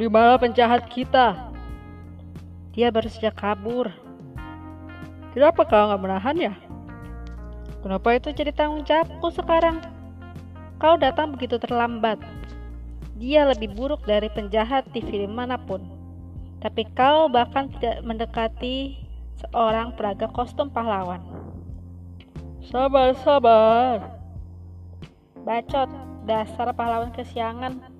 Di mana penjahat kita? Dia baru saja kabur. Kenapa kau nggak menahannya? Kenapa itu jadi tanggung jawabku sekarang? Kau datang begitu terlambat. Dia lebih buruk dari penjahat di film mana pun. Tapi kau bahkan tidak mendekati seorang peraga kostum pahlawan. Sabar, sabar. Bacot, dasar pahlawan kesiangan.